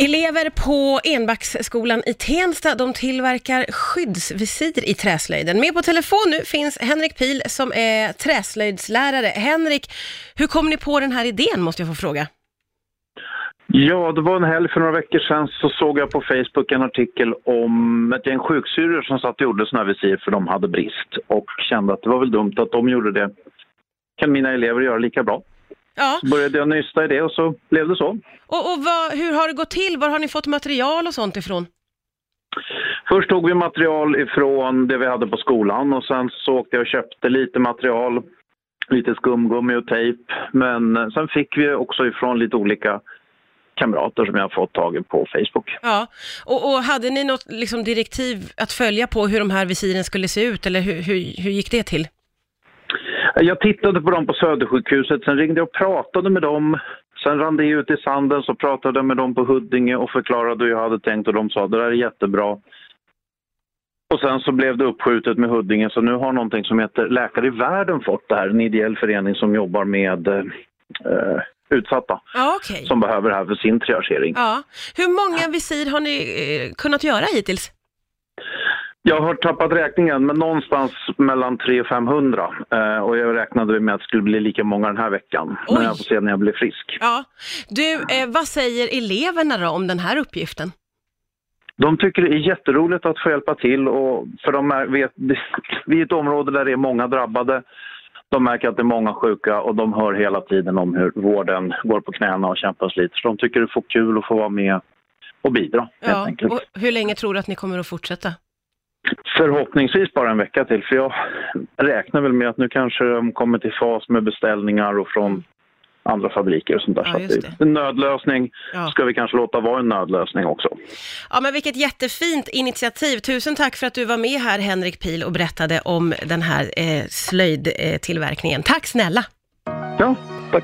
Elever på Enbacksskolan i Tensta, de tillverkar skyddsvisir i träslöjden. Med på telefon nu finns Henrik Pil som är träslöjdslärare. Henrik, hur kom ni på den här idén måste jag få fråga? Ja, det var en helg för några veckor sedan så såg jag på Facebook en artikel om ett gäng sjuksyrror som satt och gjorde sådana här visir för de hade brist och kände att det var väl dumt att de gjorde det. Kan mina elever göra lika bra? Ja, Så började jag nysta i det och så blev det så. och, och vad, hur har det gått till? Var har ni fått material och sånt ifrån? Först tog vi material ifrån det vi hade på skolan och sen så åkte jag och köpte lite material, lite skumgummi och tejp. Men eh, sen fick vi också ifrån lite olika kamrater som jag har fått tag i på Facebook. Ja, och, och hade ni något liksom, direktiv att följa på hur de här visiren skulle se ut eller hur, hur, hur gick det till? Jag tittade på dem på Södersjukhuset, sen ringde jag och pratade med dem. Sen rann det ut i sanden, så pratade jag med dem på Huddinge och förklarade hur jag hade tänkt och de sa det där är jättebra. Och sen så blev det uppskjutet med Huddinge, så nu har någonting som heter Läkare i världen fått det här, en ideell förening som jobbar med eh, utsatta Ja, okej. som behöver det här för sin triagering. Ja. Hur många visir har ni eh, kunnat göra hittills? Jag har tappat räkningen, men någonstans mellan 300 och 500. Eh, och jag räknade med att det skulle bli lika många den här veckan. Oj. Men jag får se när jag blir frisk. Ja. Du, eh, vad säger eleverna då om den här uppgiften? De tycker det är jätteroligt att få hjälpa till och för de är, vet, vi är ett område där det är många drabbade. De märker att det är många sjuka och de hör hela tiden om hur vården går på knäna och kämpar och sliter. Så de tycker det är kul att få vara med och bidra helt Ja, enkelt. och hur länge tror du att ni kommer att fortsätta? Förhoppningsvis bara en vecka till för jag räknar väl med att nu kanske de kommer till fas med beställningar och från andra fabriker och sånt där. Ja, så det. en nödlösning Ja. ska vi kanske låta vara en nödlösning också. Ja, men vilket jättefint initiativ. Tusen tack för att du var med här, Henrik Pil, och berättade om den här eh, slöjdtillverkningen. Tack snälla!